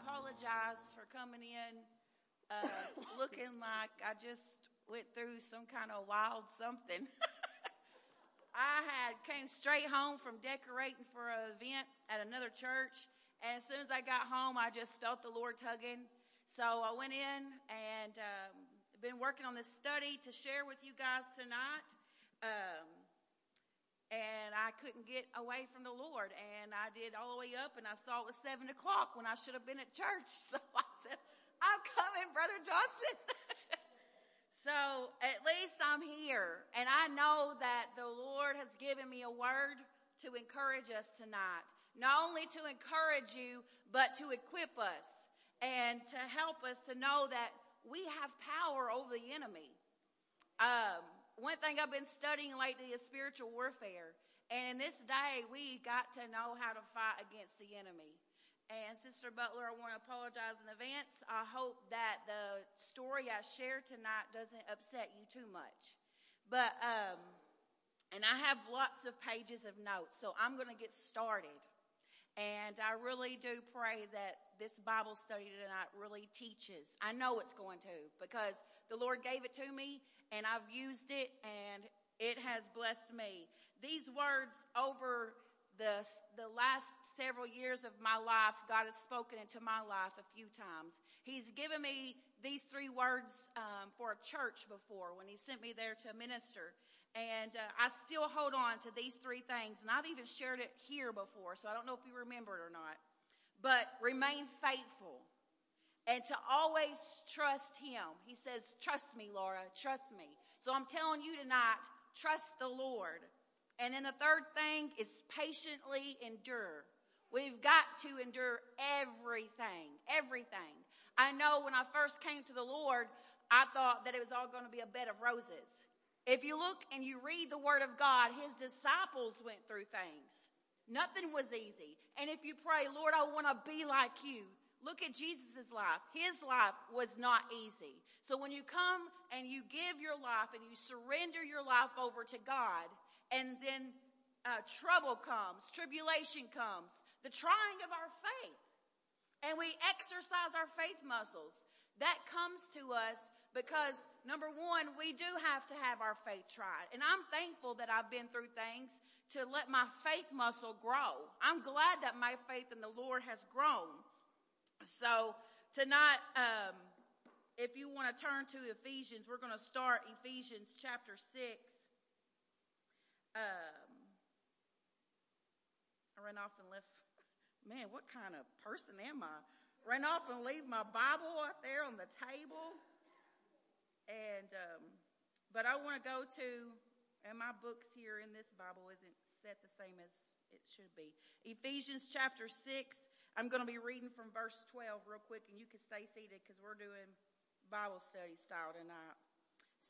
apologize for coming in uh, looking like I just went through some kind of wild something. I had came straight home from decorating for an event at another church, and as soon as I got home, I just felt the Lord tugging. So I went in and um, been working on this study to share with you guys tonight. Um, and I couldn't get away from the Lord. And I did all the way up, and I saw it was seven o'clock when I should have been at church. So I said, I'm coming, Brother Johnson. so at least I'm here. And I know that the Lord has given me a word to encourage us tonight. Not only to encourage you, but to equip us and to help us to know that we have power over the enemy. Um, one thing I've been studying lately is spiritual warfare. And in this day, we got to know how to fight against the enemy. And Sister Butler, I want to apologize in advance. I hope that the story I share tonight doesn't upset you too much. But, um, and I have lots of pages of notes, so I'm going to get started. And I really do pray that this Bible study tonight really teaches. I know it's going to because the Lord gave it to me and I've used it and it has blessed me. These words over the, the last several years of my life, God has spoken into my life a few times. He's given me these three words um, for a church before when He sent me there to minister. And uh, I still hold on to these three things. And I've even shared it here before, so I don't know if you remember it or not. But remain faithful and to always trust Him. He says, Trust me, Laura, trust me. So I'm telling you tonight, trust the Lord. And then the third thing is patiently endure. We've got to endure everything, everything. I know when I first came to the Lord, I thought that it was all going to be a bed of roses. If you look and you read the Word of God, His disciples went through things. Nothing was easy. And if you pray, Lord, I want to be like you, look at Jesus' life. His life was not easy. So when you come and you give your life and you surrender your life over to God, and then uh, trouble comes, tribulation comes, the trying of our faith. And we exercise our faith muscles. That comes to us because number one, we do have to have our faith tried. And I'm thankful that I've been through things to let my faith muscle grow. I'm glad that my faith in the Lord has grown. So tonight, um, if you want to turn to Ephesians, we're going to start Ephesians chapter 6. Um, I ran off and left. Man, what kind of person am I? Ran off and leave my Bible up there on the table. And, um, but I want to go to, and my books here in this Bible isn't set the same as it should be. Ephesians chapter 6. I'm going to be reading from verse 12 real quick, and you can stay seated because we're doing Bible study style tonight.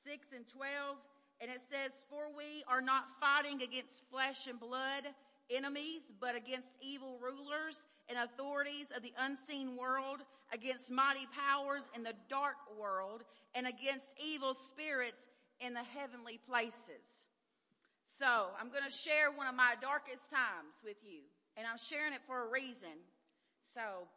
6 and 12. And it says, For we are not fighting against flesh and blood enemies, but against evil rulers and authorities of the unseen world, against mighty powers in the dark world, and against evil spirits in the heavenly places. So I'm going to share one of my darkest times with you, and I'm sharing it for a reason. So,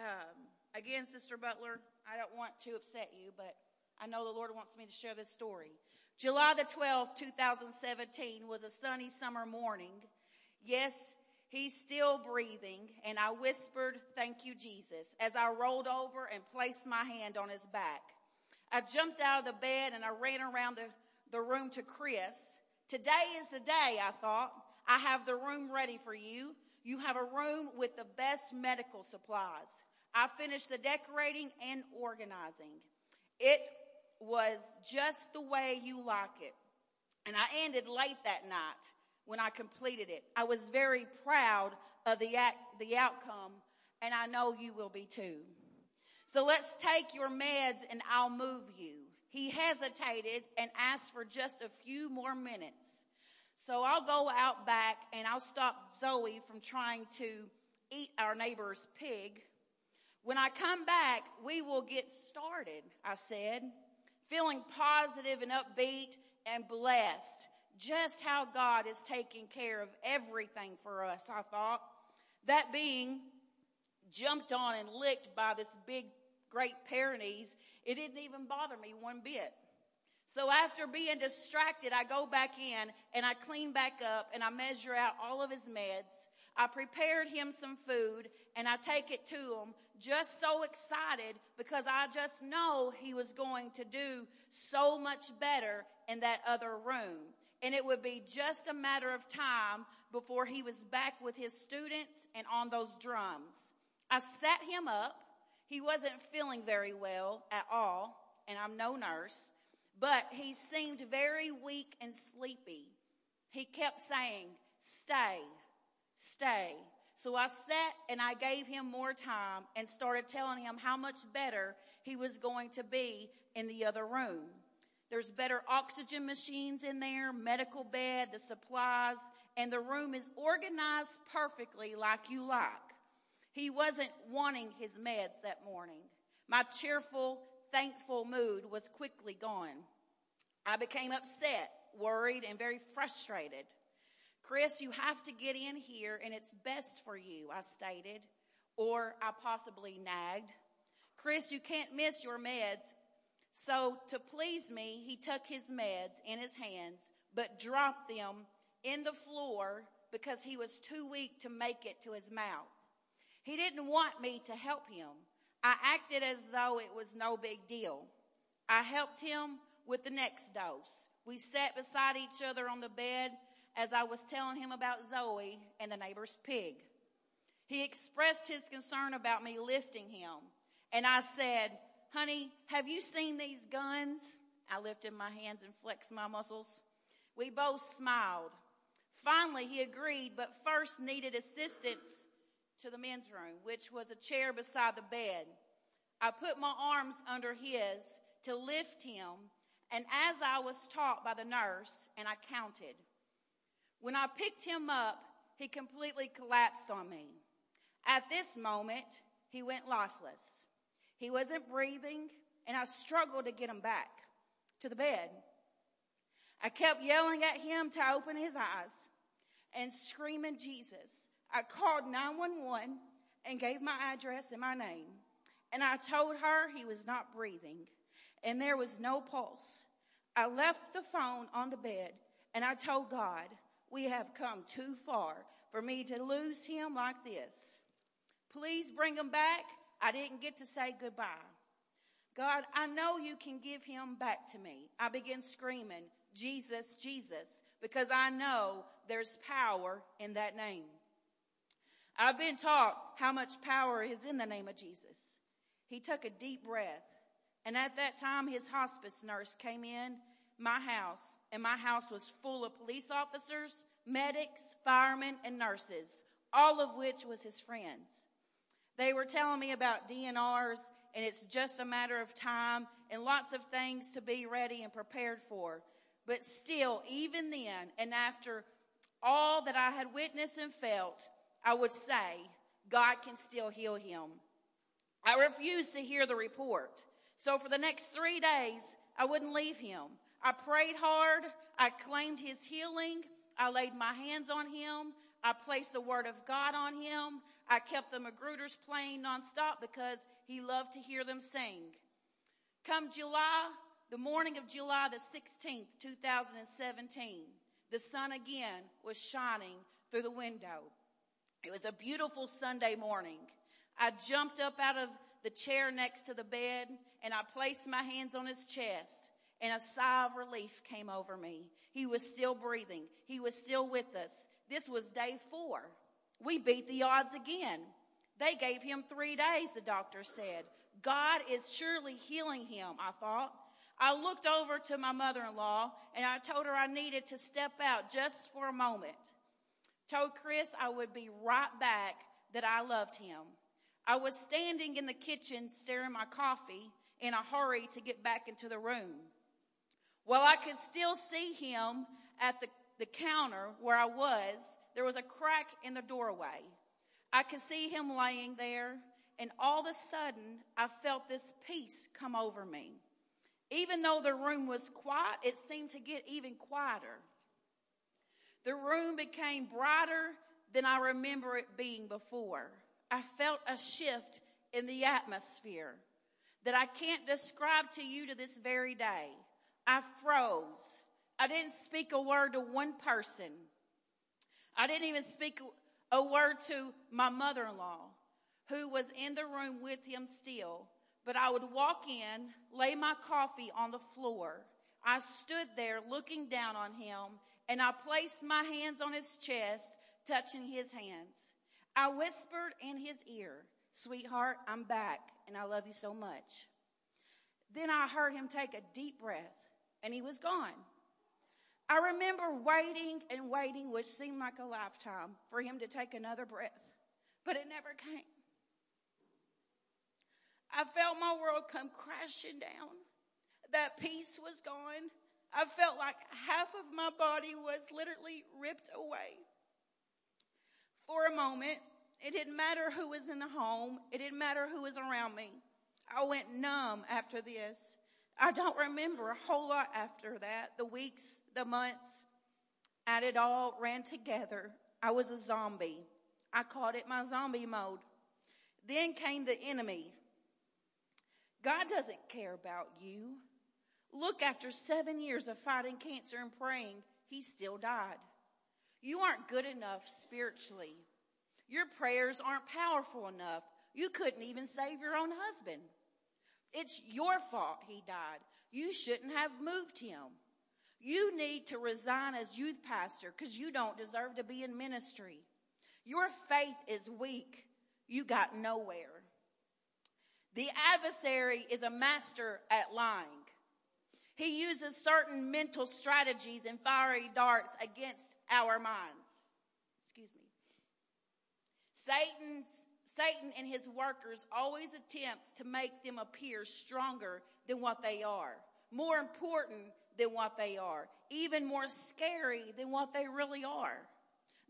um, again, Sister Butler, I don't want to upset you, but I know the Lord wants me to share this story. July the 12th, 2017 was a sunny summer morning. Yes, he's still breathing and I whispered, thank you, Jesus, as I rolled over and placed my hand on his back. I jumped out of the bed and I ran around the, the room to Chris. Today is the day, I thought. I have the room ready for you. You have a room with the best medical supplies. I finished the decorating and organizing. It was just the way you like it. And I ended late that night when I completed it. I was very proud of the, act, the outcome and I know you will be too. So let's take your meds and I'll move you. He hesitated and asked for just a few more minutes. So I'll go out back and I'll stop Zoe from trying to eat our neighbor's pig. When I come back, we will get started, I said feeling positive and upbeat and blessed. Just how God is taking care of everything for us, I thought. That being jumped on and licked by this big, great Pyrenees, it didn't even bother me one bit. So after being distracted, I go back in and I clean back up and I measure out all of his meds. I prepared him some food and I take it to him just so excited because I just know he was going to do so much better in that other room. And it would be just a matter of time before he was back with his students and on those drums. I sat him up. He wasn't feeling very well at all, and I'm no nurse, but he seemed very weak and sleepy. He kept saying, stay, stay. So I sat and I gave him more time and started telling him how much better he was going to be in the other room. There's better oxygen machines in there, medical bed, the supplies, and the room is organized perfectly like you like. He wasn't wanting his meds that morning. My cheerful, thankful mood was quickly gone. I became upset, worried, and very frustrated. Chris, you have to get in here and it's best for you, I stated, or I possibly nagged. Chris, you can't miss your meds. So to please me, he took his meds in his hands, but dropped them in the floor because he was too weak to make it to his mouth. He didn't want me to help him. I acted as though it was no big deal. I helped him with the next dose. We sat beside each other on the bed as I was telling him about Zoe and the neighbor's pig. He expressed his concern about me lifting him. And I said, honey, have you seen these guns? I lifted my hands and flexed my muscles. We both smiled. Finally, he agreed, but first needed assistance to the men's room, which was a chair beside the bed. I put my arms under his to lift him, and as I was taught by the nurse, and I counted. When I picked him up, he completely collapsed on me. At this moment, he went lifeless. He wasn't breathing, and I struggled to get him back to the bed. I kept yelling at him to open his eyes and screaming Jesus. I called 911 and gave my address and my name. And I told her he was not breathing and there was no pulse. I left the phone on the bed and I told God, we have come too far for me to lose him like this. Please bring him back. I didn't get to say goodbye. God, I know you can give him back to me. I began screaming, Jesus, Jesus, because I know there's power in that name. I've been taught how much power is in the name of Jesus. He took a deep breath, and at that time, his hospice nurse came in my house, and my house was full of police officers, medics, firemen, and nurses, all of which was his friends. They were telling me about DNRs, and it's just a matter of time and lots of things to be ready and prepared for. But still, even then, and after all that I had witnessed and felt, I would say, God can still heal him. I refused to hear the report. So for the next three days, I wouldn't leave him. I prayed hard. I claimed his healing. I laid my hands on him. I placed the word of God on him. I kept the Magruders playing nonstop because he loved to hear them sing. Come July, the morning of July the 16th, 2017, the sun again was shining through the window. It was a beautiful Sunday morning. I jumped up out of the chair next to the bed and I placed my hands on his chest and a sigh of relief came over me. He was still breathing. He was still with us. This was day four. We beat the odds again. They gave him three days, the doctor said. God is surely healing him, I thought. I looked over to my mother-in-law and I told her I needed to step out just for a moment told Chris I would be right back, that I loved him. I was standing in the kitchen stirring my coffee in a hurry to get back into the room. While I could still see him at the, the counter where I was, there was a crack in the doorway. I could see him laying there, and all of a sudden, I felt this peace come over me. Even though the room was quiet, it seemed to get even quieter. The room became brighter than I remember it being before. I felt a shift in the atmosphere that I can't describe to you to this very day. I froze. I didn't speak a word to one person. I didn't even speak a word to my mother-in-law who was in the room with him still. But I would walk in, lay my coffee on the floor. I stood there looking down on him and I placed my hands on his chest, touching his hands. I whispered in his ear, sweetheart, I'm back and I love you so much. Then I heard him take a deep breath and he was gone. I remember waiting and waiting, which seemed like a lifetime, for him to take another breath, but it never came. I felt my world come crashing down. That peace was gone. I felt like half of my body was literally ripped away. For a moment, it didn't matter who was in the home. It didn't matter who was around me. I went numb after this. I don't remember a whole lot after that. The weeks, the months, and it all ran together. I was a zombie. I called it my zombie mode. Then came the enemy. God doesn't care about you. Look, after seven years of fighting cancer and praying, he still died. You aren't good enough spiritually. Your prayers aren't powerful enough. You couldn't even save your own husband. It's your fault he died. You shouldn't have moved him. You need to resign as youth pastor because you don't deserve to be in ministry. Your faith is weak. You got nowhere. The adversary is a master at lying. He uses certain mental strategies and fiery darts against our minds. Excuse me. Satan's, Satan and his workers always attempts to make them appear stronger than what they are, more important than what they are, even more scary than what they really are.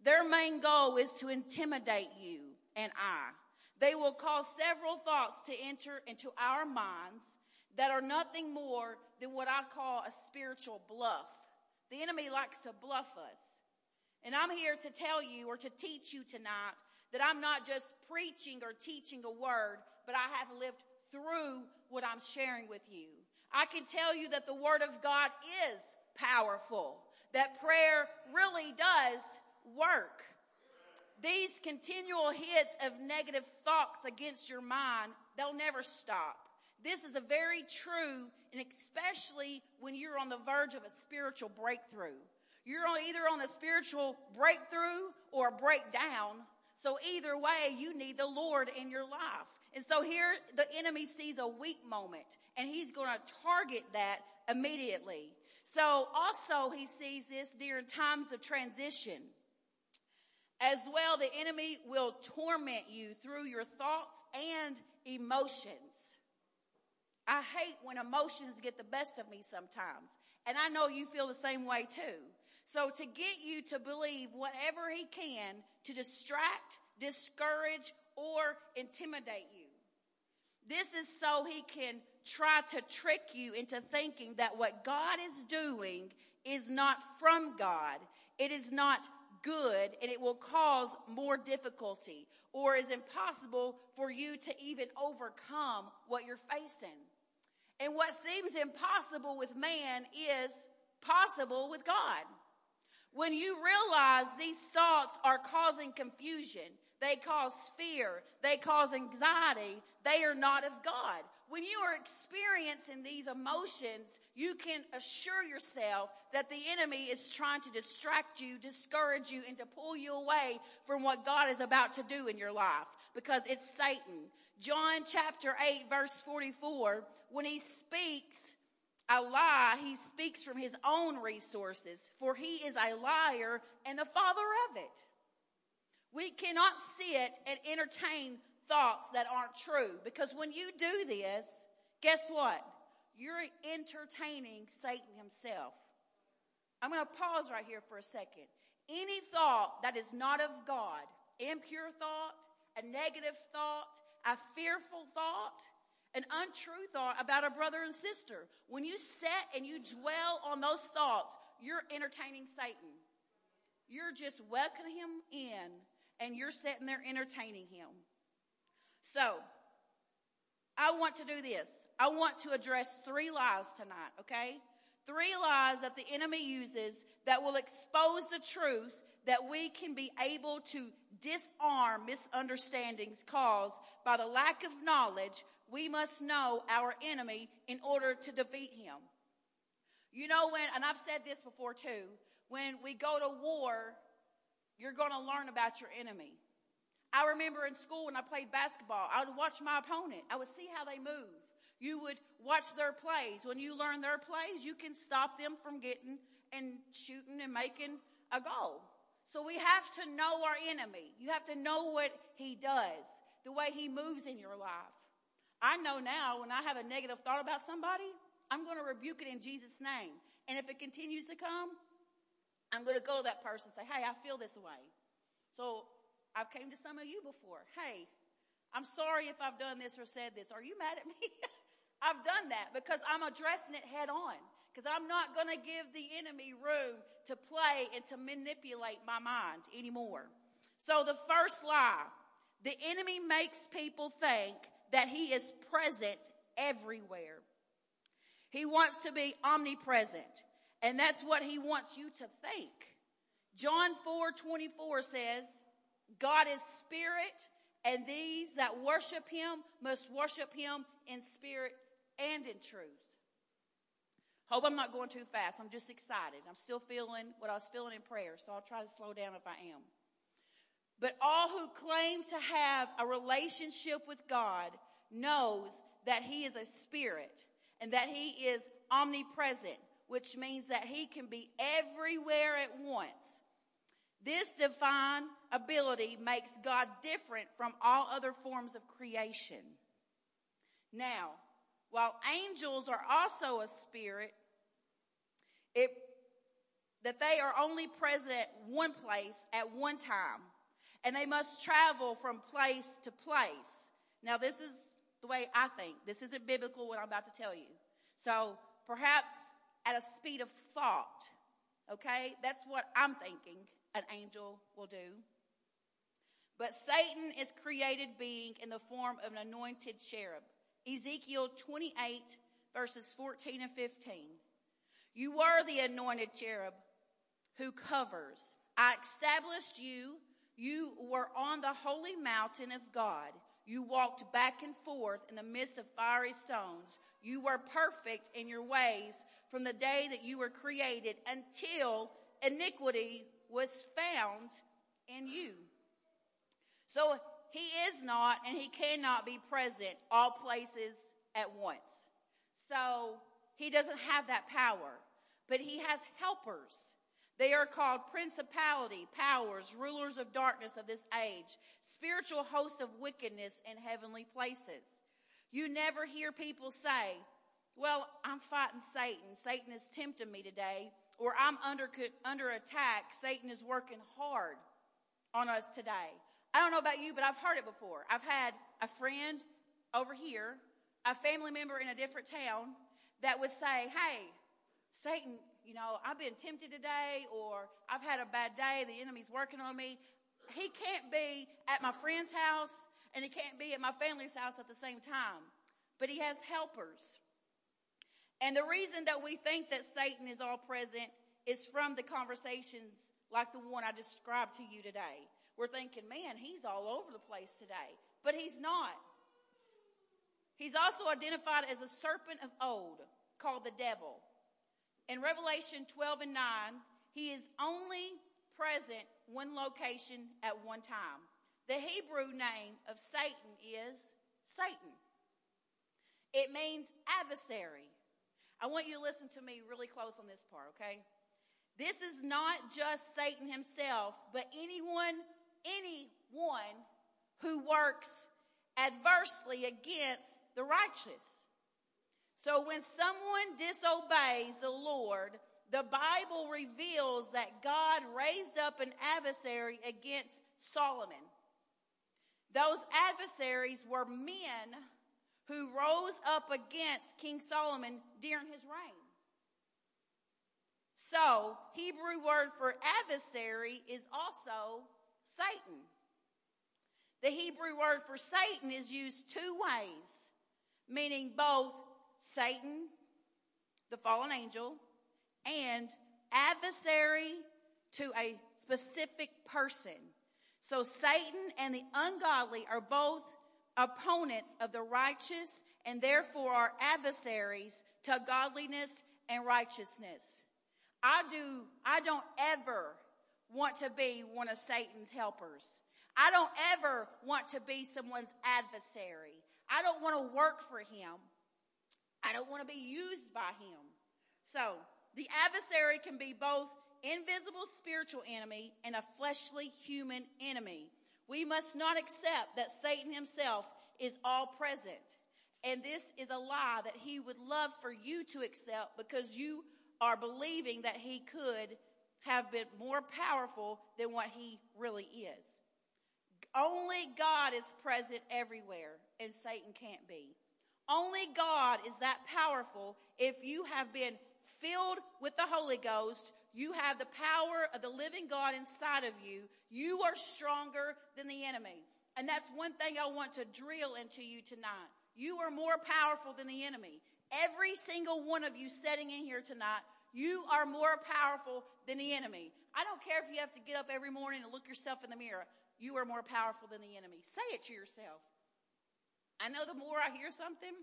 Their main goal is to intimidate you and I. They will cause several thoughts to enter into our minds that are nothing more than what I call a spiritual bluff. The enemy likes to bluff us. And I'm here to tell you or to teach you tonight that I'm not just preaching or teaching a word, but I have lived through what I'm sharing with you. I can tell you that the Word of God is powerful, that prayer really does work. These continual hits of negative thoughts against your mind, they'll never stop. This is a very true, and especially when you're on the verge of a spiritual breakthrough. You're either on a spiritual breakthrough or a breakdown. So either way, you need the Lord in your life. And so here the enemy sees a weak moment and he's going to target that immediately. So also he sees this during times of transition. As well, the enemy will torment you through your thoughts and emotions. I hate when emotions get the best of me sometimes. And I know you feel the same way too. So to get you to believe whatever he can to distract, discourage, or intimidate you. This is so he can try to trick you into thinking that what God is doing is not from God. It is not good and it will cause more difficulty or is impossible for you to even overcome what you're facing. And what seems impossible with man is possible with God. When you realize these thoughts are causing confusion, they cause fear, they cause anxiety, they are not of God. When you are experiencing these emotions, you can assure yourself that the enemy is trying to distract you, discourage you, and to pull you away from what God is about to do in your life because it's Satan. John chapter 8 verse 44, when he speaks a lie, he speaks from his own resources, for he is a liar and the father of it. We cannot sit and entertain thoughts that aren't true because when you do this, guess what? You're entertaining Satan himself. I'm going to pause right here for a second. Any thought that is not of God, impure thought, a negative thought, a fearful thought, an untrue thought about a brother and sister. When you set and you dwell on those thoughts, you're entertaining Satan. You're just welcoming him in and you're sitting there entertaining him. So, I want to do this. I want to address three lies tonight, okay? Three lies that the enemy uses that will expose the truth that we can be able to disarm misunderstandings caused by the lack of knowledge. We must know our enemy in order to defeat him. You know when, and I've said this before too, when we go to war, you're going to learn about your enemy. I remember in school when I played basketball, I would watch my opponent. I would see how they move. You would watch their plays. When you learn their plays, you can stop them from getting and shooting and making a goal. So we have to know our enemy. You have to know what he does, the way he moves in your life. I know now when I have a negative thought about somebody, I'm going to rebuke it in Jesus' name. And if it continues to come, I'm going to go to that person and say, Hey, I feel this way. So I've came to some of you before. Hey, I'm sorry if I've done this or said this. Are you mad at me? I've done that because I'm addressing it head on. Because I'm not going to give the enemy room to play and to manipulate my mind anymore. So the first lie, the enemy makes people think that he is present everywhere. He wants to be omnipresent. And that's what he wants you to think. John 4 24 says, God is spirit, and these that worship him must worship him in spirit and in truth. Hope I'm not going too fast. I'm just excited. I'm still feeling what I was feeling in prayer, so I'll try to slow down if I am. But all who claim to have a relationship with God knows that he is a spirit and that he is omnipresent, which means that he can be everywhere at once. This divine ability makes God different from all other forms of creation. Now, while angels are also a spirit, it, that they are only present one place at one time, and they must travel from place to place. Now, this is the way I think. This isn't biblical what I'm about to tell you. So perhaps at a speed of thought, okay? That's what I'm thinking an angel will do. But Satan is created being in the form of an anointed cherub. Ezekiel 28 verses 14 and 15. You were the anointed cherub who covers. I established you. You were on the holy mountain of God. You walked back and forth in the midst of fiery stones. You were perfect in your ways from the day that you were created until iniquity was found in you. So he is not and he cannot be present all places at once. So he doesn't have that power, but he has helpers they are called principality, powers, rulers of darkness of this age, spiritual hosts of wickedness in heavenly places. You never hear people say, well, I'm fighting Satan. Satan is tempting me today. Or I'm under, under attack. Satan is working hard on us today. I don't know about you, but I've heard it before. I've had a friend over here, a family member in a different town that would say, hey, Satan you know, I've been tempted today or I've had a bad day, the enemy's working on me. He can't be at my friend's house and he can't be at my family's house at the same time. But he has helpers. And the reason that we think that Satan is all present is from the conversations like the one I described to you today. We're thinking, man, he's all over the place today. But he's not. He's also identified as a serpent of old called the devil. In Revelation 12 and 9, he is only present one location at one time. The Hebrew name of Satan is Satan. It means adversary. I want you to listen to me really close on this part, okay? This is not just Satan himself, but anyone, anyone who works adversely against the righteous. So when someone disobeys the Lord, the Bible reveals that God raised up an adversary against Solomon. Those adversaries were men who rose up against King Solomon during his reign. So, Hebrew word for adversary is also Satan. The Hebrew word for Satan is used two ways, meaning both Satan, the fallen angel, and adversary to a specific person. So Satan and the ungodly are both opponents of the righteous and therefore are adversaries to godliness and righteousness. I do, I don't ever want to be one of Satan's helpers. I don't ever want to be someone's adversary. I don't want to work for him. I don't want to be used by him. So, the adversary can be both invisible spiritual enemy and a fleshly human enemy. We must not accept that Satan himself is all present. And this is a lie that he would love for you to accept because you are believing that he could have been more powerful than what he really is. Only God is present everywhere and Satan can't be. Only God is that powerful if you have been filled with the Holy Ghost. You have the power of the living God inside of you. You are stronger than the enemy. And that's one thing I want to drill into you tonight. You are more powerful than the enemy. Every single one of you sitting in here tonight, you are more powerful than the enemy. I don't care if you have to get up every morning and look yourself in the mirror. You are more powerful than the enemy. Say it to yourself. I know the more I hear something,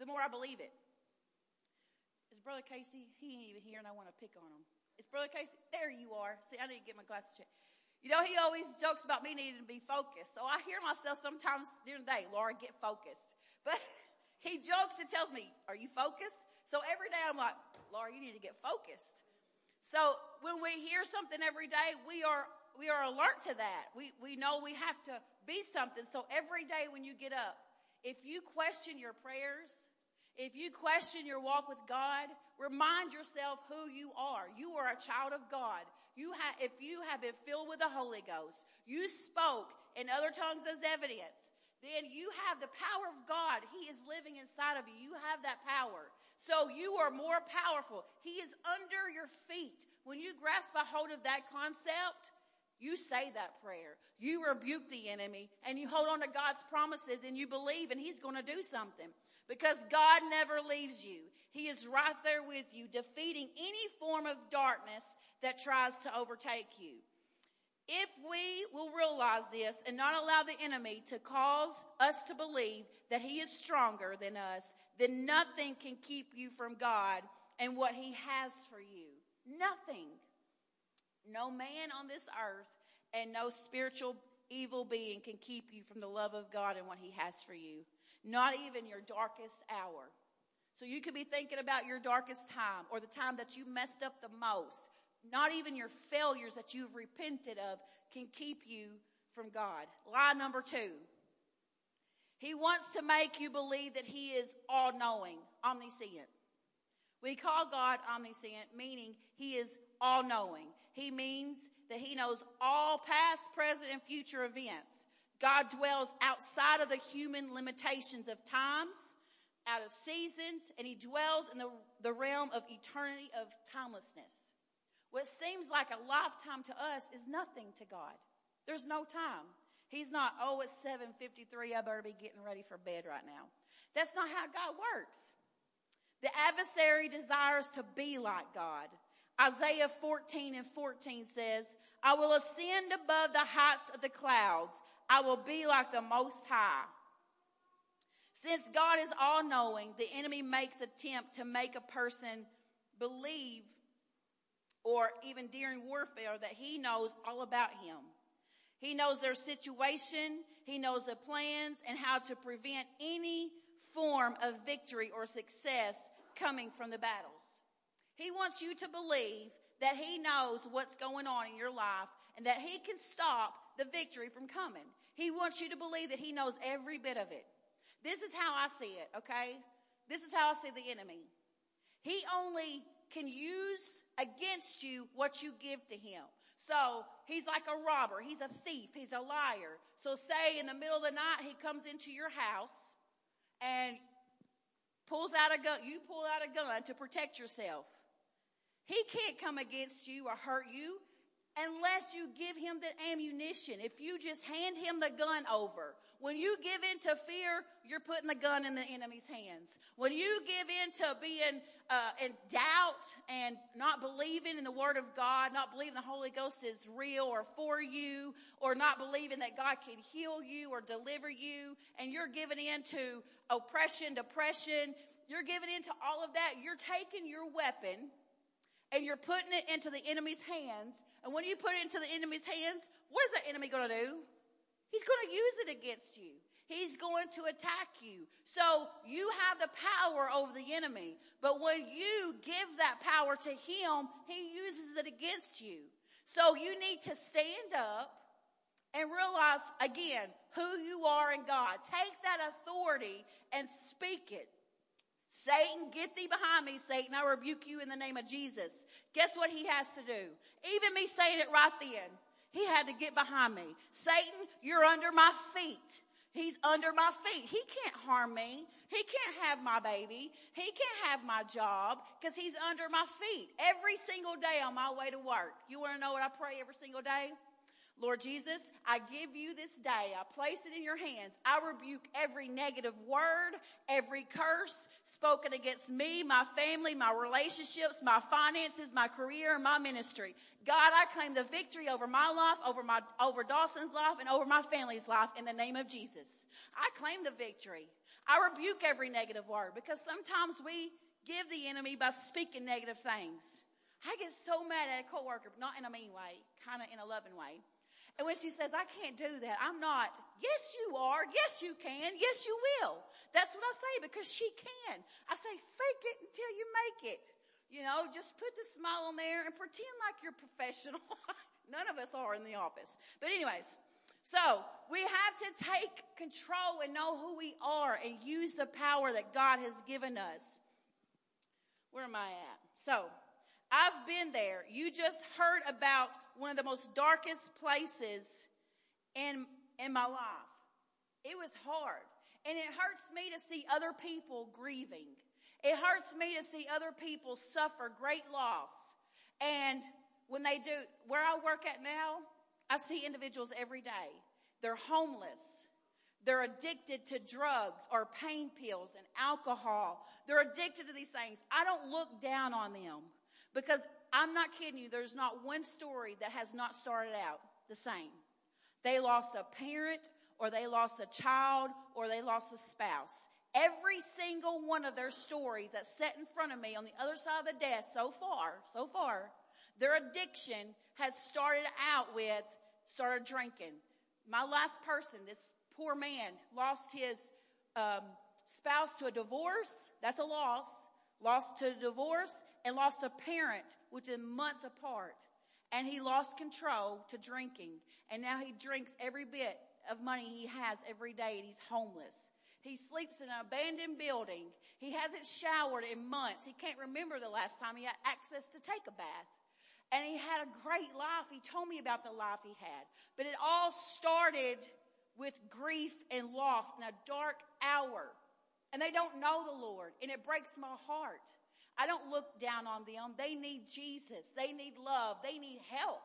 the more I believe it. it. Is Brother Casey? He ain't even here and I want to pick on him. It's Brother Casey? There you are. See, I need to get my glasses checked. You know, he always jokes about me needing to be focused. So I hear myself sometimes during the day, Laura, get focused. But he jokes and tells me, Are you focused? So every day I'm like, Laura, you need to get focused. So when we hear something every day, we are we are alert to that. We we know we have to be something. So every day when you get up, if you question your prayers, if you question your walk with God, remind yourself who you are. You are a child of God. You have, if you have been filled with the Holy Ghost, you spoke in other tongues as evidence, then you have the power of God. He is living inside of you. You have that power. So you are more powerful. He is under your feet. When you grasp a hold of that concept, you say that prayer. You rebuke the enemy and you hold on to God's promises and you believe and He's going to do something because God never leaves you. He is right there with you, defeating any form of darkness that tries to overtake you. If we will realize this and not allow the enemy to cause us to believe that he is stronger than us, then nothing can keep you from God and what he has for you. Nothing. No man on this earth and no spiritual evil being can keep you from the love of God and what he has for you. Not even your darkest hour. So you could be thinking about your darkest time or the time that you messed up the most. Not even your failures that you've repented of can keep you from God. Lie number two. He wants to make you believe that He is all knowing, omniscient. We call God omniscient, meaning He is all knowing. He means that He knows all past, present, and future events. God dwells outside of the human limitations of times, out of seasons, and He dwells in the, the realm of eternity of timelessness. What seems like a lifetime to us is nothing to God. There's no time. He's not, oh, it's 753. I better be getting ready for bed right now. That's not how God works. The adversary desires to be like God. Isaiah 14 and 14 says, I will ascend above the heights of the clouds. I will be like the Most High. Since God is all knowing, the enemy makes attempt to make a person believe or even during warfare that he knows all about him. He knows their situation, he knows the plans, and how to prevent any form of victory or success coming from the battles. He wants you to believe that he knows what's going on in your life and that he can stop the victory from coming. He wants you to believe that he knows every bit of it. This is how I see it, okay? This is how I see the enemy. He only can use against you what you give to him. So he's like a robber. He's a thief. He's a liar. So say in the middle of the night he comes into your house and pulls out a gun. You pull out a gun to protect yourself. He can't come against you or hurt you. unless you give him the ammunition. If you just hand him the gun over, when you give in to fear, you're putting the gun in the enemy's hands. When you give in to being uh, in doubt and not believing in the Word of God, not believing the Holy Ghost is real or for you, or not believing that God can heal you or deliver you, and you're giving in to oppression, depression, you're giving in to all of that, you're taking your weapon and you're putting it into the enemy's hands and when you put it into the enemy's hands, what is that enemy going to do? He's going to use it against you. He's going to attack you. So you have the power over the enemy. But when you give that power to him, he uses it against you. So you need to stand up and realize again who you are in God. Take that authority and speak it. Satan, get thee behind me, Satan. I rebuke you in the name of Jesus. Guess what he has to do? Even me saying it right then, he had to get behind me. Satan, you're under my feet. He's under my feet. He can't harm me. He can't have my baby. He can't have my job because he's under my feet every single day on my way to work. You want to know what I pray every single day? Lord Jesus, I give you this day. I place it in your hands. I rebuke every negative word, every curse spoken against me, my family, my relationships, my finances, my career, my ministry. God, I claim the victory over my life, over my, over Dawson's life, and over my family's life in the name of Jesus. I claim the victory. I rebuke every negative word because sometimes we give the enemy by speaking negative things. I get so mad at a coworker, not in a mean way, kind of in a loving way. And when she says, I can't do that, I'm not, yes, you are. Yes, you can. Yes, you will. That's what I say because she can. I say, fake it until you make it. You know, just put the smile on there and pretend like you're professional. None of us are in the office. But anyways, so we have to take control and know who we are and use the power that God has given us. Where am I at? So I've been there. You just heard about one of the most darkest places in, in my life. It was hard. And it hurts me to see other people grieving. It hurts me to see other people suffer great loss. And when they do, where I work at now, I see individuals every day. They're homeless. They're addicted to drugs or pain pills and alcohol. They're addicted to these things. I don't look down on them because I'm not kidding you. There's not one story that has not started out the same. They lost a parent or they lost a child or they lost a spouse. Every single one of their stories that's set in front of me on the other side of the desk so far, so far, their addiction has started out with started drinking. My last person, this poor man, lost his um, spouse to a divorce. That's a loss. Lost to a divorce and lost a parent within months apart. And he lost control to drinking. And now he drinks every bit of money he has every day and he's homeless. He sleeps in an abandoned building. He hasn't showered in months. He can't remember the last time he had access to take a bath. And he had a great life. He told me about the life he had. But it all started with grief and loss in a dark hour. And they don't know the Lord. And it breaks my heart. I don't look down on them. They need Jesus. They need love. They need help.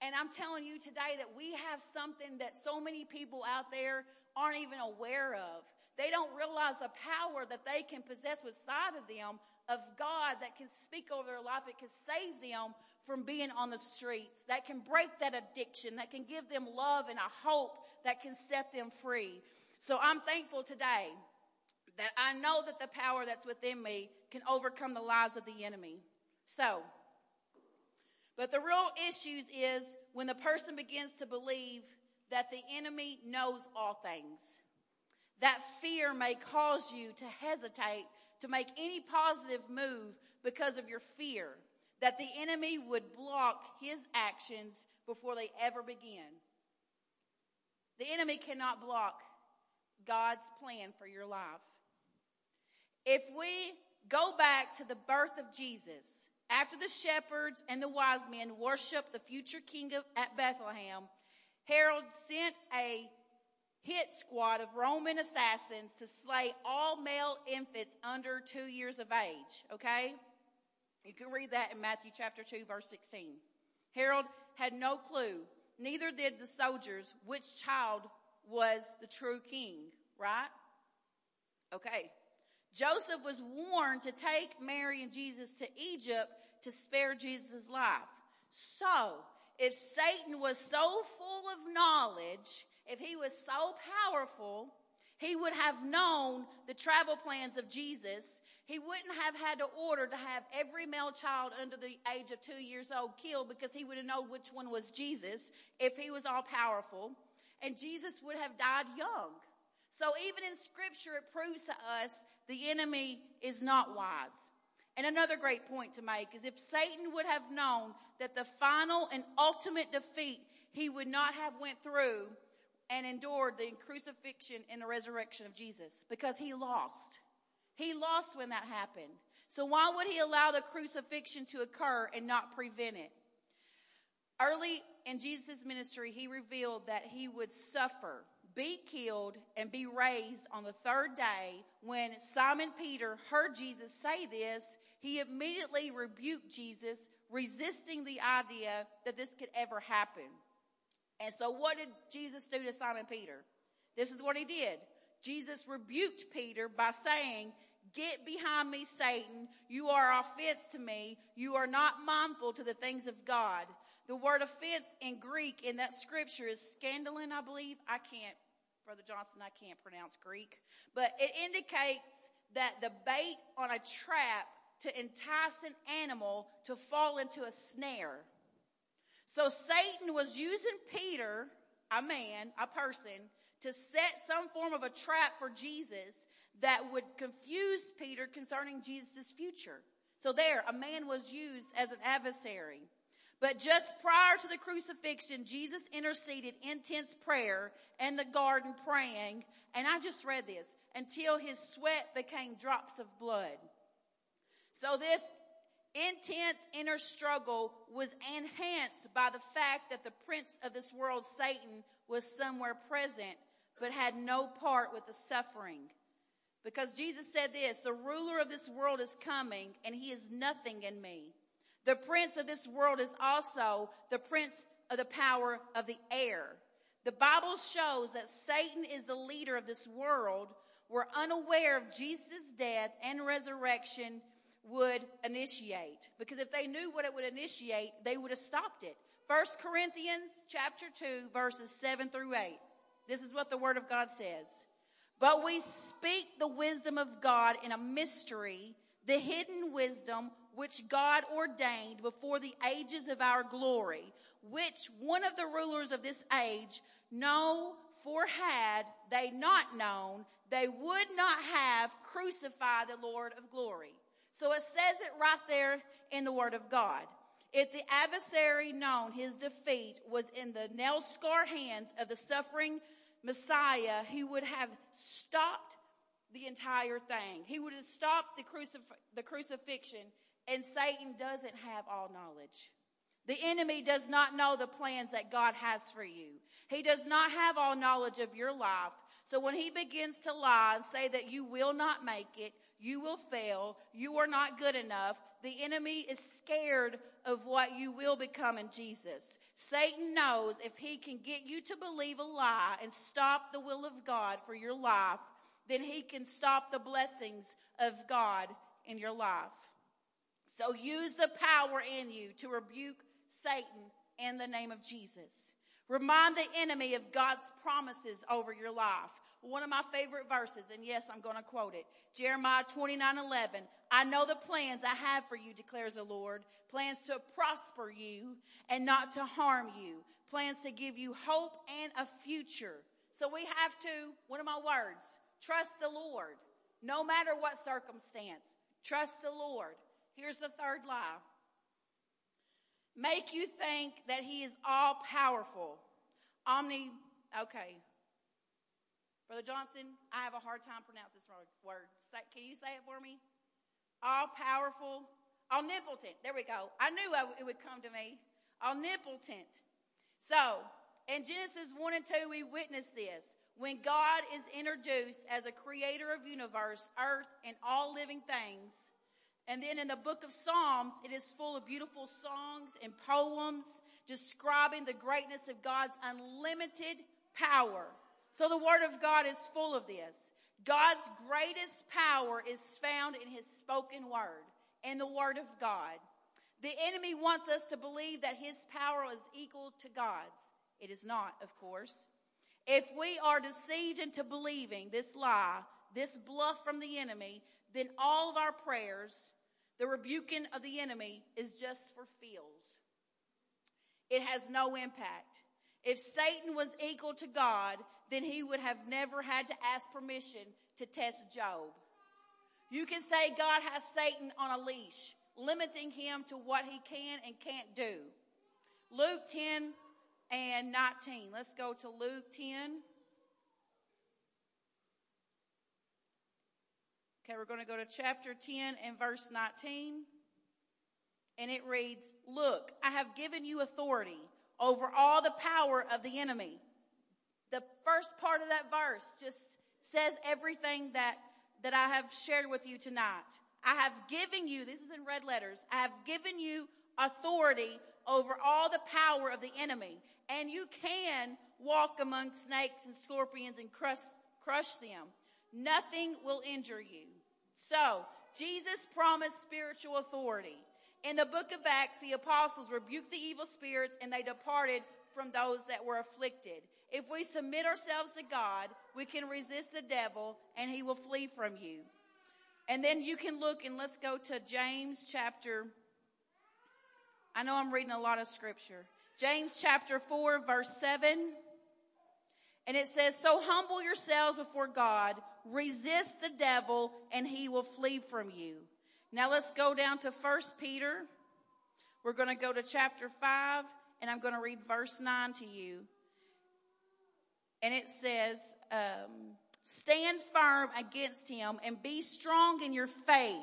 And I'm telling you today that we have something that so many people out there aren't even aware of. They don't realize the power that they can possess inside of them of God that can speak over their life. It can save them from being on the streets, that can break that addiction, that can give them love and a hope that can set them free. So I'm thankful today that I know that the power that's within me can overcome the lies of the enemy. So, but the real issues is when the person begins to believe that the enemy knows all things. That fear may cause you to hesitate to make any positive move because of your fear that the enemy would block his actions before they ever begin. The enemy cannot block God's plan for your life. If we go back to the birth of Jesus, after the shepherds and the wise men worshiped the future king of, at Bethlehem, Herod sent a hit squad of Roman assassins to slay all male infants under two years of age. Okay? You can read that in Matthew chapter 2, verse 16. Herod had no clue. Neither did the soldiers which child was the true king, right? Okay. Joseph was warned to take Mary and Jesus to Egypt to spare Jesus' life. So, if Satan was so full of knowledge, if he was so powerful, he would have known the travel plans of Jesus. He wouldn't have had to order to have every male child under the age of two years old killed because he would have known which one was Jesus if he was all powerful. And Jesus would have died young. So even in scripture, it proves to us the enemy is not wise. And another great point to make is if Satan would have known that the final and ultimate defeat he would not have went through and endured the crucifixion and the resurrection of Jesus because he lost. He lost when that happened. So why would he allow the crucifixion to occur and not prevent it? Early in Jesus' ministry, he revealed that he would suffer be killed, and be raised on the third day. When Simon Peter heard Jesus say this, he immediately rebuked Jesus, resisting the idea that this could ever happen. And so what did Jesus do to Simon Peter? This is what he did. Jesus rebuked Peter by saying, Get behind me, Satan. You are offense to me. You are not mindful to the things of God. The word offense in Greek in that scripture is scandalon, I believe. I can't Brother Johnson, I can't pronounce Greek, but it indicates that the bait on a trap to entice an animal to fall into a snare. So Satan was using Peter, a man, a person, to set some form of a trap for Jesus that would confuse Peter concerning Jesus' future. So there, a man was used as an adversary. But just prior to the crucifixion, Jesus interceded intense prayer in the garden praying, and I just read this, until his sweat became drops of blood. So this intense inner struggle was enhanced by the fact that the prince of this world, Satan, was somewhere present, but had no part with the suffering. Because Jesus said this, the ruler of this world is coming and he is nothing in me. The prince of this world is also the prince of the power of the air. The Bible shows that Satan is the leader of this world. We're unaware of Jesus' death and resurrection would initiate. Because if they knew what it would initiate, they would have stopped it. First Corinthians chapter 2 verses 7 through 8. This is what the word of God says. But we speak the wisdom of God in a mystery, the hidden wisdom which God ordained before the ages of our glory, which one of the rulers of this age know for had they not known, they would not have crucified the Lord of glory. So it says it right there in the word of God. If the adversary known his defeat was in the nail scarred hands of the suffering Messiah, he would have stopped the entire thing. He would have stopped the, crucif- the crucifixion and Satan doesn't have all knowledge. The enemy does not know the plans that God has for you. He does not have all knowledge of your life. So when he begins to lie and say that you will not make it, you will fail, you are not good enough, the enemy is scared of what you will become in Jesus. Satan knows if he can get you to believe a lie and stop the will of God for your life, then he can stop the blessings of God in your life. So use the power in you to rebuke Satan in the name of Jesus. Remind the enemy of God's promises over your life. One of my favorite verses, and yes, I'm going to quote it. Jeremiah 29 11. I know the plans I have for you, declares the Lord. Plans to prosper you and not to harm you. Plans to give you hope and a future. So we have to, one of my words, trust the Lord. No matter what circumstance, trust the Lord. Here's the third lie. Make you think that he is all powerful. Omni, okay. Brother Johnson, I have a hard time pronouncing this word. Can you say it for me? All powerful, omnipotent. There we go. I knew it would come to me. Omnipotent. So, in Genesis 1 and 2, we witness this. When God is introduced as a creator of universe, earth, and all living things, and then in the book of Psalms, it is full of beautiful songs and poems describing the greatness of God's unlimited power. So the Word of God is full of this. God's greatest power is found in His spoken Word, in the Word of God. The enemy wants us to believe that His power is equal to God's. It is not, of course. If we are deceived into believing this lie, this bluff from the enemy, then all of our prayers, the rebuking of the enemy, is just for feels. It has no impact. If Satan was equal to God, then he would have never had to ask permission to test Job. You can say God has Satan on a leash, limiting him to what he can and can't do. Luke 10 and 19. Let's go to Luke 10. Okay, we're going to go to chapter 10 and verse 19. And it reads, Look, I have given you authority over all the power of the enemy. The first part of that verse just says everything that, that I have shared with you tonight. I have given you, this is in red letters, I have given you authority over all the power of the enemy. And you can walk among snakes and scorpions and crush, crush them. Nothing will injure you. So, Jesus promised spiritual authority. In the book of Acts, the apostles rebuked the evil spirits and they departed from those that were afflicted. If we submit ourselves to God, we can resist the devil and he will flee from you. And then you can look and let's go to James chapter. I know I'm reading a lot of scripture. James chapter 4 verse 7. And it says, so humble yourselves before God, resist the devil and he will flee from you. Now let's go down to First Peter. We're going to go to chapter 5 and I'm going to read verse 9 to you. And it says, um, stand firm against him and be strong in your faith.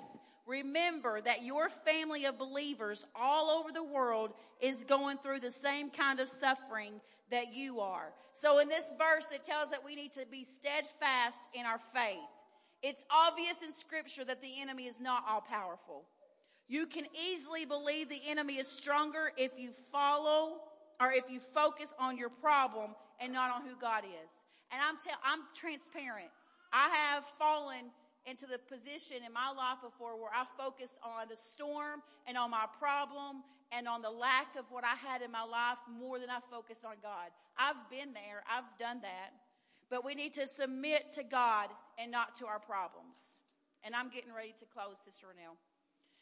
Remember that your family of believers all over the world is going through the same kind of suffering that you are. So in this verse, it tells that we need to be steadfast in our faith. It's obvious in scripture that the enemy is not all powerful. You can easily believe the enemy is stronger if you follow or if you focus on your problem and not on who God is. And I'm tell, I'm transparent. I have fallen into the position in my life before where I focused on the storm and on my problem and on the lack of what I had in my life more than I focused on God. I've been there. I've done that. But we need to submit to God and not to our problems. And I'm getting ready to close, Sister Renelle.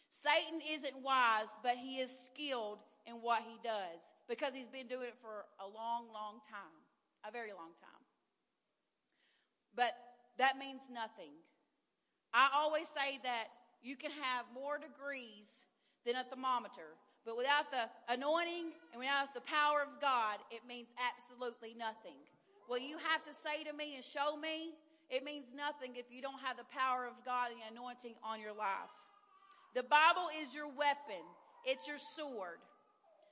Satan isn't wise, but he is skilled in what he does because he's been doing it for a long, long time. A very long time. But that means nothing I always say that you can have more degrees than a thermometer, but without the anointing and without the power of God, it means absolutely nothing. Well, you have to say to me and show me, it means nothing if you don't have the power of God and the anointing on your life. The Bible is your weapon. It's your sword.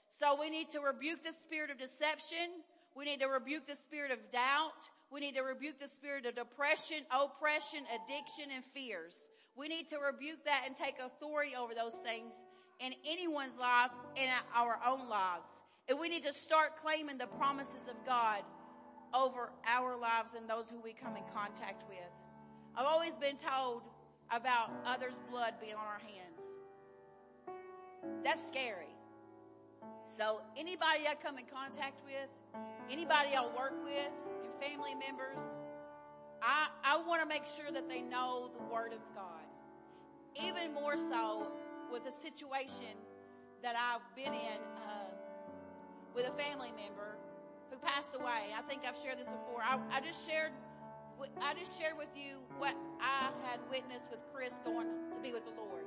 So we need to rebuke the spirit of deception. We need to rebuke the spirit of doubt. We need to rebuke the spirit of depression, oppression, addiction, and fears. We need to rebuke that and take authority over those things in anyone's life and our own lives. And we need to start claiming the promises of God over our lives and those who we come in contact with. I've always been told about others' blood being on our hands. That's scary. So anybody I come in contact with, anybody I work with, family members, I, I want to make sure that they know the Word of God. Even more so with a situation that I've been in uh, with a family member who passed away. I think I've shared this before. I, I just shared. I just shared with you what I had witnessed with Chris going to be with the Lord.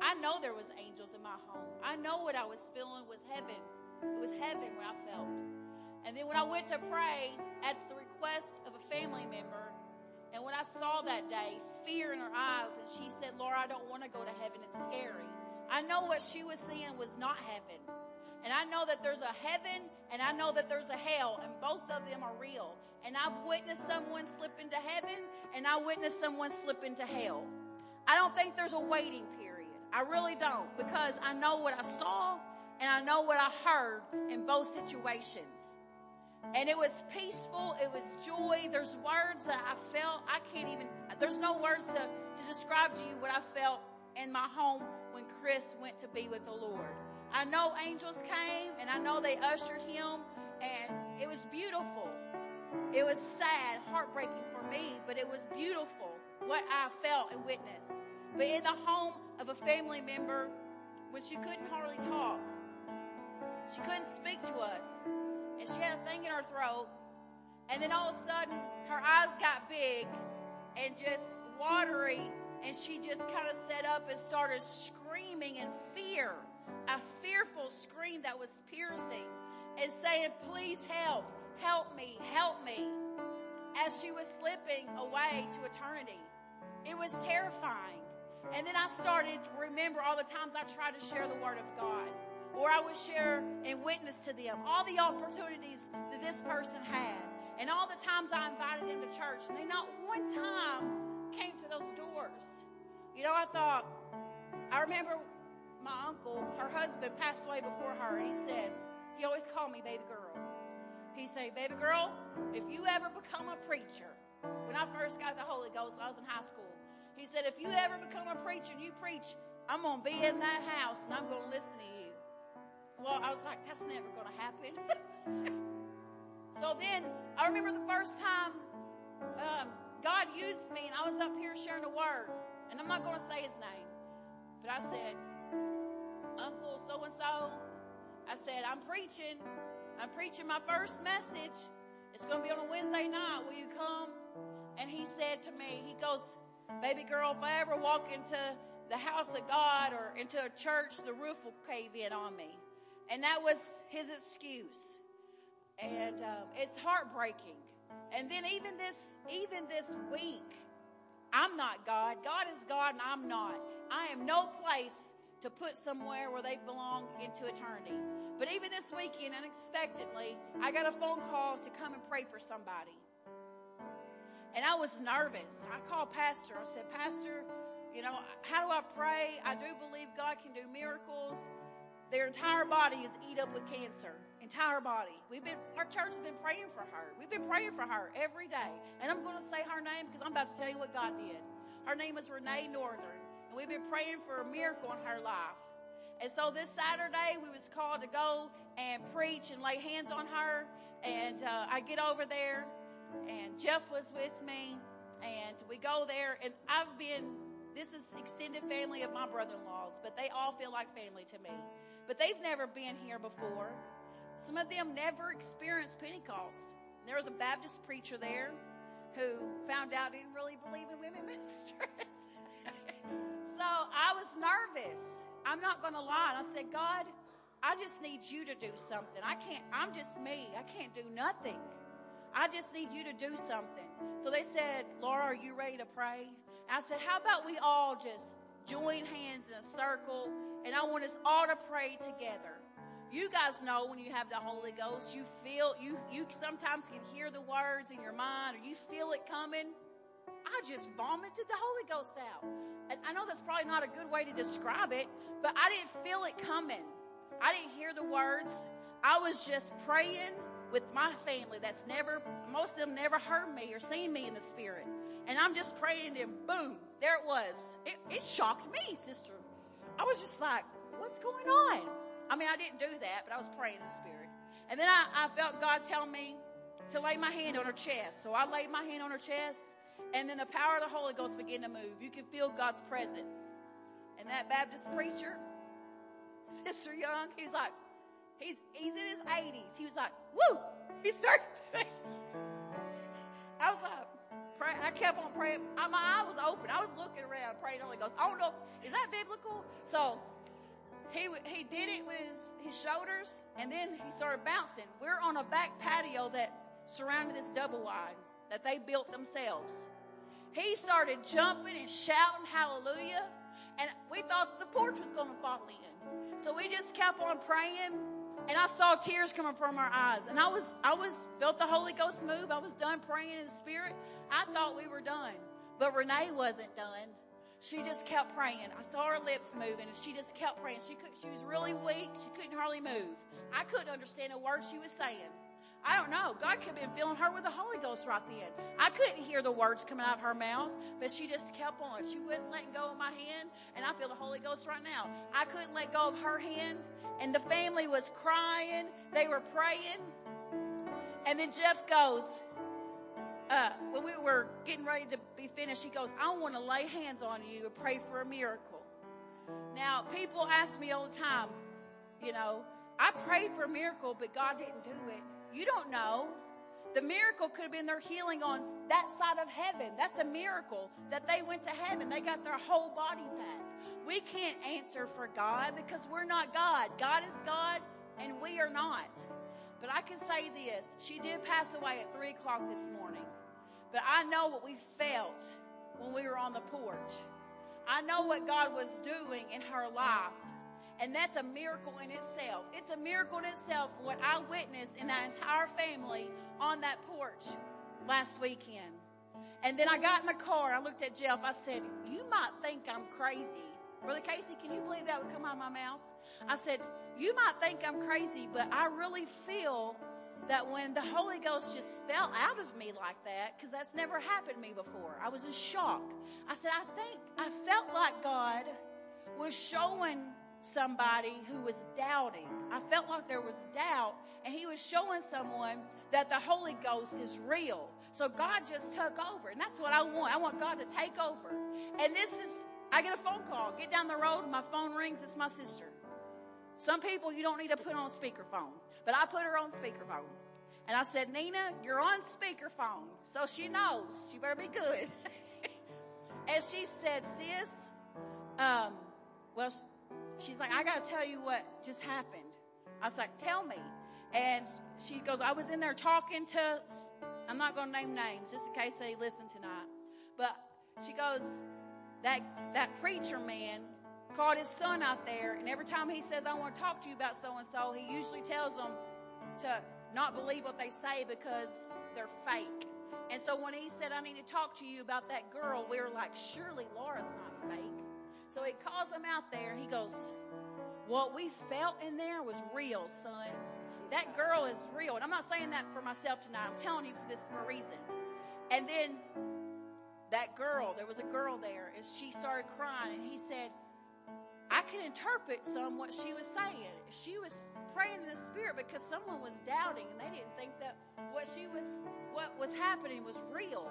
I know there was angels in my home. I know what I was feeling was heaven. It was heaven where I felt. And then when I went to pray at the request of a family member. And when I saw that day, fear in her eyes, and she said, Laura, I don't want to go to heaven. It's scary. I know what she was seeing was not heaven. And I know that there's a heaven and I know that there's a hell, and both of them are real. And I've witnessed someone slip into heaven and I witnessed someone slip into hell. I don't think there's a waiting period. I really don't because I know what I saw and I know what I heard in both situations. And it was peaceful, it was joy. There's words that I felt, I can't even, there's no words to, to describe to you what I felt in my home when Chris went to be with the Lord. I know angels came and I know they ushered him, and it was beautiful. It was sad, heartbreaking for me, but it was beautiful what I felt and witnessed. But in the home of a family member, when she couldn't hardly talk, she couldn't speak to us, and she had a thing in her throat, and then all of a sudden her eyes got big and just watery, and she just kind of sat up and started screaming in fear, a fearful scream that was piercing, and saying, Please help, help me, help me, as she was slipping away to eternity. It was terrifying. And then I started to remember all the times I tried to share the Word of God, or I would share and witness to them, all the opportunities that this person had, and all the times I invited them to church, and they not one time came to those doors. You know, I thought, I remember my uncle, her husband passed away before her, and he said, he always called me baby girl. He said, baby girl, if you ever become a preacher, when I first got the Holy Ghost, I was in high school. He said, if you ever become a preacher and you preach, I'm going to be in that house and I'm going to listen to you. Well, I was like, that's never going to happen. so then I remember the first time um, God used me and I was up here sharing the word. And I'm not going to say his name, but I said, Uncle so and so, I said, I'm preaching. I'm preaching my first message. It's going to be on a Wednesday night. Will you come? And he said to me, he goes, Baby girl, if I ever walk into the house of God or into a church, the roof will cave in on me. And that was his excuse. And um, it's heartbreaking. And then even this, even this week, I'm not God. God is God and I'm not. I am no place to put somewhere where they belong into eternity. But even this weekend, unexpectedly, I got a phone call to come and pray for somebody. And I was nervous. I called Pastor. I said, Pastor, you know, how do I pray? I do believe God can do miracles. Their entire body is eat up with cancer. Entire body. We've been, our church has been praying for her. We've been praying for her every day. And I'm going to say her name because I'm about to tell you what God did. Her name is Renee Northern. And we've been praying for a miracle in her life. And so this Saturday, we was called to go and preach and lay hands on her. And uh, I get over there and Jeff was with me, and we go there, and I've been. This is extended family of my brother-in-laws, but they all feel like family to me. But they've never been here before. Some of them never experienced Pentecost. There was a Baptist preacher there who found out he didn't really believe in women ministers. so I was nervous. I'm not going to lie. And I said, God, I just need you to do something. I can't, I'm just me. I can't do nothing. I just need you to do something. So they said, Laura, are you ready to pray? I said, how about we all just join hands in a circle and I want us all to pray together. You guys know when you have the Holy Ghost, you feel, you, you sometimes can hear the words in your mind or you feel it coming. I just vomited the Holy Ghost out. And I know that's probably not a good way to describe it, but I didn't feel it coming. I didn't hear the words. I was just praying with my family that's never, most of them never heard me or seen me in the spirit. And I'm just praying and boom, there it was. It, it shocked me, sister. I was just like, what's going on? I mean, I didn't do that, but I was praying in the spirit. And then I, I felt God tell me to lay my hand on her chest. So I laid my hand on her chest, and then the power of the Holy Ghost began to move. You can feel God's presence. And that Baptist preacher, Sister Young, he's like, He's, he's in his 80s. He was like, woo! He started I was like, pray, I kept on praying. I, my eye was open. I was looking around, praying. Holy Ghost. I don't know, is that biblical? So he he did it with his, his shoulders, and then he started bouncing. We're on a back patio that surrounded this double wide that they built themselves. He started jumping and shouting hallelujah, and we thought the porch was going to fall in. So we just kept on praying and I saw tears coming from our eyes. And I was, I was, felt the Holy Ghost move. I was done praying in the Spirit. I thought we were done. But Renee wasn't done. she just kept praying. I saw her lips moving, and she just kept praying. She could, she was really weak. She couldn't hardly move. I couldn't understand a word she was saying. I don't know. God could have been filling her with the Holy Ghost right then. I couldn't hear the words coming out of her mouth, but she just kept on. She wouldn't let go of my hand, and I feel the Holy Ghost right now. I couldn't let go of her hand, and the family was crying. They were praying. And then Jeff goes, uh, when we were getting ready to be finished, he goes, I want to lay hands on you and pray for a miracle. Now, people ask me all the time, you know, I prayed for a miracle, but God didn't do it. You don't know. The miracle could have been their healing on that side of heaven. That's a miracle that they went to heaven. They got their whole body back. We can't answer for God because we're not God. God is God and we are not. But I can say this she did pass away at 3 o'clock this morning. But I know what we felt when we were on the porch. I know what God was doing in her life. And that's a miracle in itself. It's a miracle in itself what I witnessed in that entire family on that porch last weekend. And then I got in the car. and I looked at Jeff. I said, You might think I'm crazy. Brother Casey, can you believe that would come out of my mouth? I said, You might think I'm crazy, but I really feel that when the Holy Ghost just fell out of me like that, because that's never happened to me before, I was in shock. I said, I think I felt like God was showing somebody who was doubting. I felt like there was doubt, and He was showing someone that the Holy Ghost is real. So God just took over, and that's what I want. I want God to take over. And this is, I get a phone call, get down the road, and my phone rings. It's my sister. Some people you don't need to put on speakerphone, but I put her on speakerphone. And I said, Nina, you're on speakerphone. So she knows. She better be good. and she said, sis, um, well, she's like, I got to tell you what just happened. I was like, tell me. And she goes, I was in there talking to, I'm not going to name names just in case they listen tonight. But she goes, that, that preacher man called his son out there, and every time he says, I want to talk to you about so and so, he usually tells them to not believe what they say because they're fake. And so when he said, I need to talk to you about that girl, we were like, surely Laura's not fake. So he calls him out there and he goes, What we felt in there was real, son. That girl is real. And I'm not saying that for myself tonight. I'm telling you for this for a reason. And then that girl, there was a girl there, and she started crying, and he said, I could interpret some what she was saying. She was praying in the spirit because someone was doubting and they didn't think that what she was what was happening was real.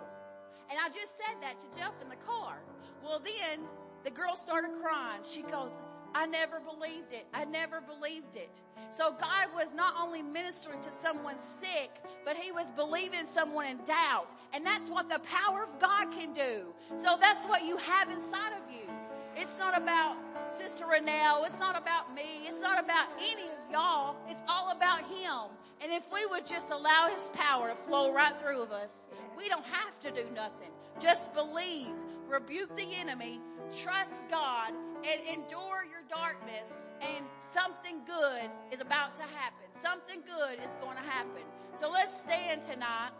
And I just said that to Jeff in the car. Well then the girl started crying. She goes, I never believed it. I never believed it. So God was not only ministering to someone sick, but he was believing someone in doubt. And that's what the power of God can do. So that's what you have inside of you. It's not about Sister Renelle. It's not about me. It's not about any of y'all. It's all about Him. And if we would just allow His power to flow right through of us, we don't have to do nothing. Just believe, rebuke the enemy, trust God, and endure your darkness. And something good is about to happen. Something good is going to happen. So let's stand tonight.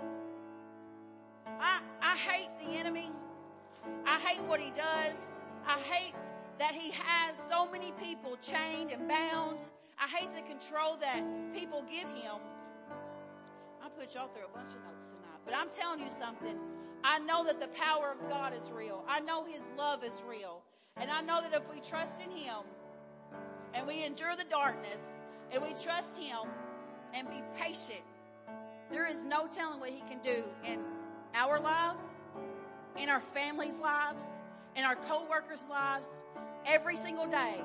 I, I hate the enemy. I hate what he does. I hate that he has so many people chained and bound. I hate the control that people give him. I put y'all through a bunch of notes tonight, but I'm telling you something. I know that the power of God is real. I know his love is real. And I know that if we trust in him and we endure the darkness and we trust him and be patient, there is no telling what he can do in our lives, in our families' lives, in our co-workers' lives, every single day.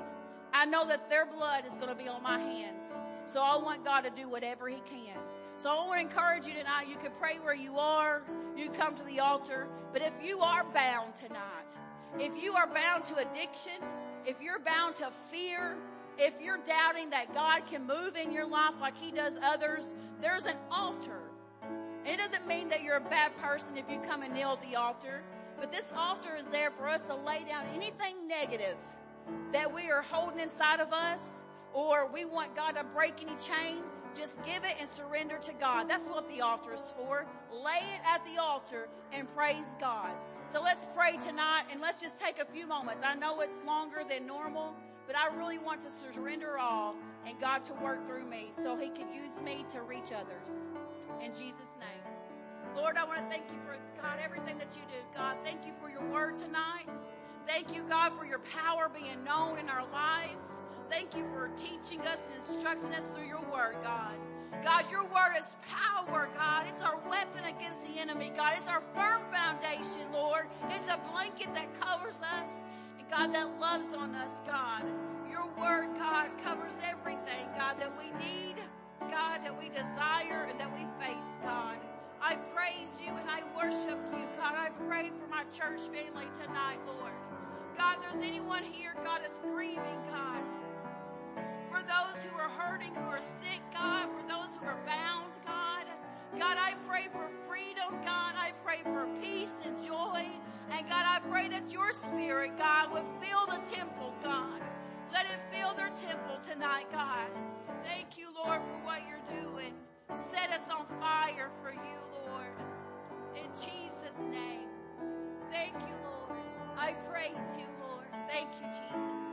I know that their blood is going to be on my hands. So I want God to do whatever He can. So I want to encourage you tonight. You can pray where you are. You come to the altar. But if you are bound tonight, if you are bound to addiction, if you're bound to fear, if you're doubting that God can move in your life like He does others, there's an altar. And it doesn't mean that you're a bad person if you come and kneel at the altar. But this altar is there for us to lay down anything negative that we are holding inside of us or we want God to break any chain. Just give it and surrender to God. That's what the altar is for. Lay it at the altar and praise God. So let's pray tonight and let's just take a few moments. I know it's longer than normal, but I really want to surrender all and God to work through me so He can use me to reach others. In Jesus' name. Lord, I want to thank you for, God, everything that you do. God, thank you for your word tonight. Thank you, God, for your power being known in our lives. Thank you for teaching us and instructing us through your word, God. God, your word is power, God. It's our weapon against the enemy, God. It's our firm foundation, Lord. It's a blanket that covers us, and God, that loves on us, God. Your word, God, covers everything, God, that we need, God, that we desire, and that we face, God. I praise you and I worship you, God. I pray for my church family tonight, Lord. God, there's anyone here, God, that's grieving, God those who are hurting, who are sick, God, for those who are bound, God. God, I pray for freedom, God. I pray for peace and joy. And God, I pray that your spirit, God, would fill the temple, God. Let it fill their temple tonight, God. Thank you, Lord, for what you're doing. Set us on fire for you, Lord. In Jesus' name. Thank you, Lord. I praise you, Lord. Thank you, Jesus.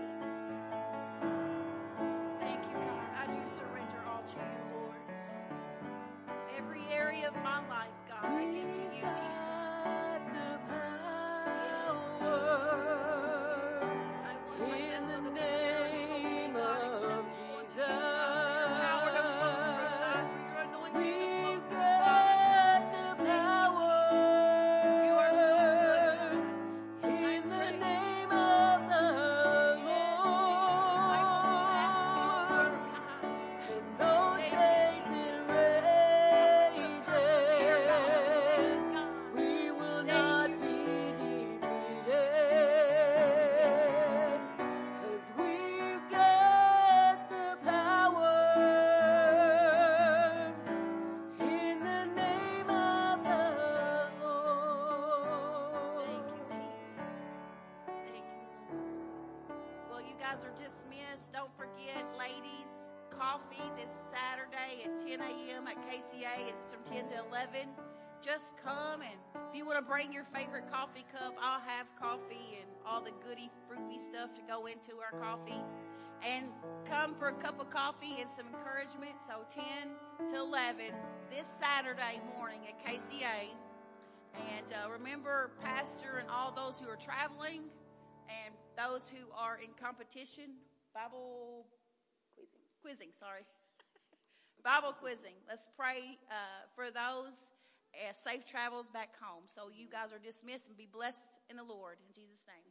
To bring your favorite coffee cup, I'll have coffee and all the goody, fruity stuff to go into our coffee. And come for a cup of coffee and some encouragement. So 10 to 11 this Saturday morning at KCA. And uh, remember, Pastor and all those who are traveling and those who are in competition, Bible quizzing, quizzing sorry. Bible quizzing. Let's pray uh, for those safe travels back home. So you guys are dismissed and be blessed in the Lord. In Jesus' name.